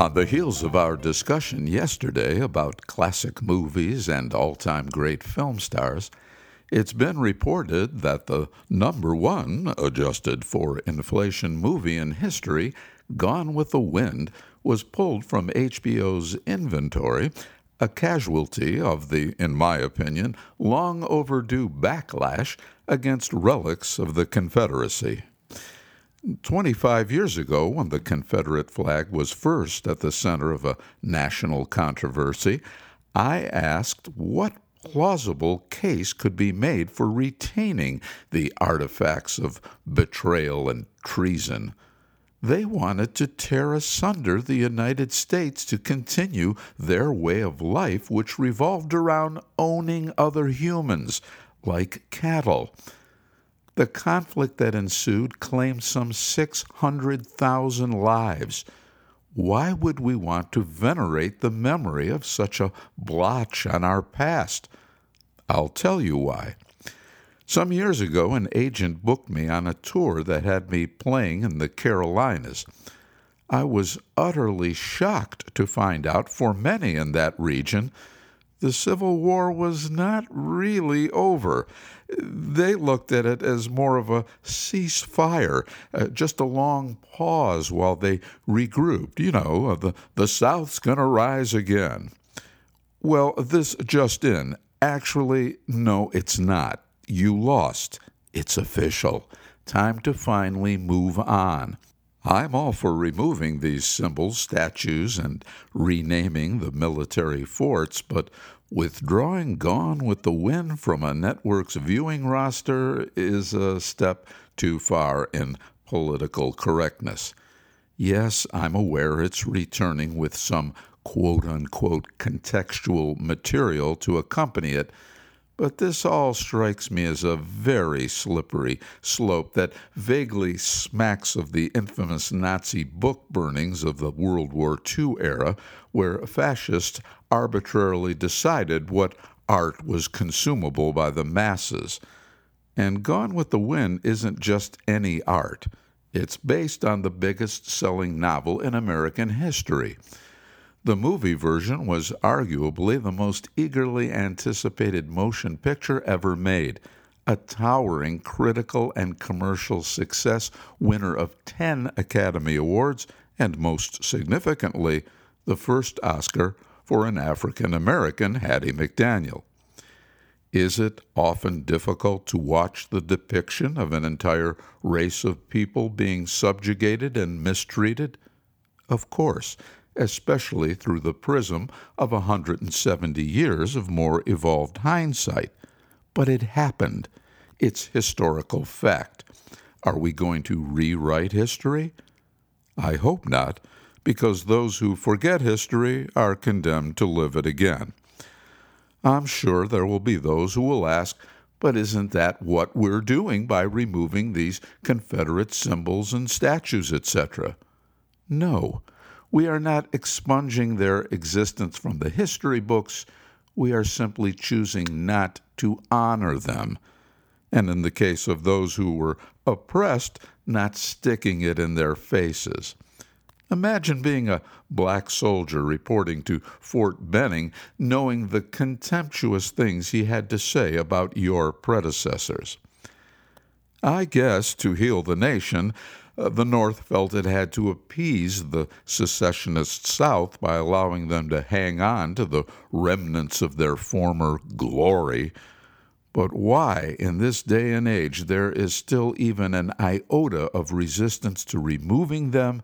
On the heels of our discussion yesterday about classic movies and all time great film stars, it's been reported that the number one adjusted for inflation movie in history, Gone with the Wind, was pulled from HBO's inventory, a casualty of the, in my opinion, long overdue backlash against relics of the Confederacy. 25 years ago, when the Confederate flag was first at the center of a national controversy, I asked what plausible case could be made for retaining the artifacts of betrayal and treason. They wanted to tear asunder the United States to continue their way of life, which revolved around owning other humans, like cattle. The conflict that ensued claimed some 600,000 lives. Why would we want to venerate the memory of such a blotch on our past? I'll tell you why. Some years ago, an agent booked me on a tour that had me playing in the Carolinas. I was utterly shocked to find out for many in that region the Civil War was not really over. They looked at it as more of a ceasefire, uh, just a long pause while they regrouped. You know, uh, the, the South's going to rise again. Well, this just in. Actually, no, it's not. You lost. It's official. Time to finally move on. I'm all for removing these symbols, statues, and renaming the military forts, but withdrawing Gone with the Wind from a network's viewing roster is a step too far in political correctness. Yes, I'm aware it's returning with some quote unquote contextual material to accompany it but this all strikes me as a very slippery slope that vaguely smacks of the infamous Nazi book burnings of the World War II era, where fascists arbitrarily decided what art was consumable by the masses. And Gone with the Wind isn't just any art. It's based on the biggest selling novel in American history. The movie version was arguably the most eagerly anticipated motion picture ever made, a towering critical and commercial success, winner of 10 Academy Awards, and most significantly, the first Oscar for an African American, Hattie McDaniel. Is it often difficult to watch the depiction of an entire race of people being subjugated and mistreated? Of course, especially through the prism of a 170 years of more evolved hindsight. But it happened. It's historical fact. Are we going to rewrite history? I hope not, because those who forget history are condemned to live it again. I'm sure there will be those who will ask, but isn't that what we're doing by removing these Confederate symbols and statues, etc.? No, we are not expunging their existence from the history books, we are simply choosing not to honor them. And in the case of those who were oppressed, not sticking it in their faces. Imagine being a black soldier reporting to Fort Benning, knowing the contemptuous things he had to say about your predecessors. I guess to heal the nation, Uh, the North felt it had to appease the secessionist South by allowing them to hang on to the remnants of their former glory. But why, in this day and age, there is still even an iota of resistance to removing them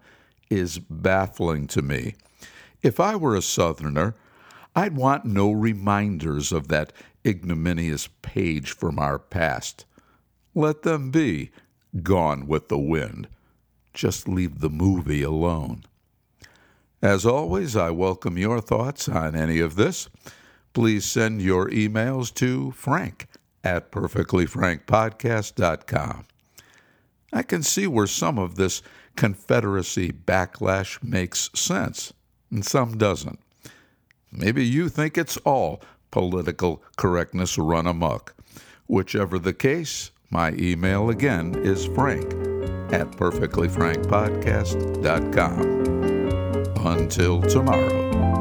is baffling to me. If I were a Southerner, I'd want no reminders of that ignominious page from our past. Let them be gone with the wind just leave the movie alone. As always, I welcome your thoughts on any of this. Please send your emails to frank at perfectlyfrankpodcast.com. I can see where some of this Confederacy backlash makes sense, and some doesn't. Maybe you think it's all political correctness run amok. Whichever the case, my email again is frank at perfectlyfrankpodcast.com. Until tomorrow.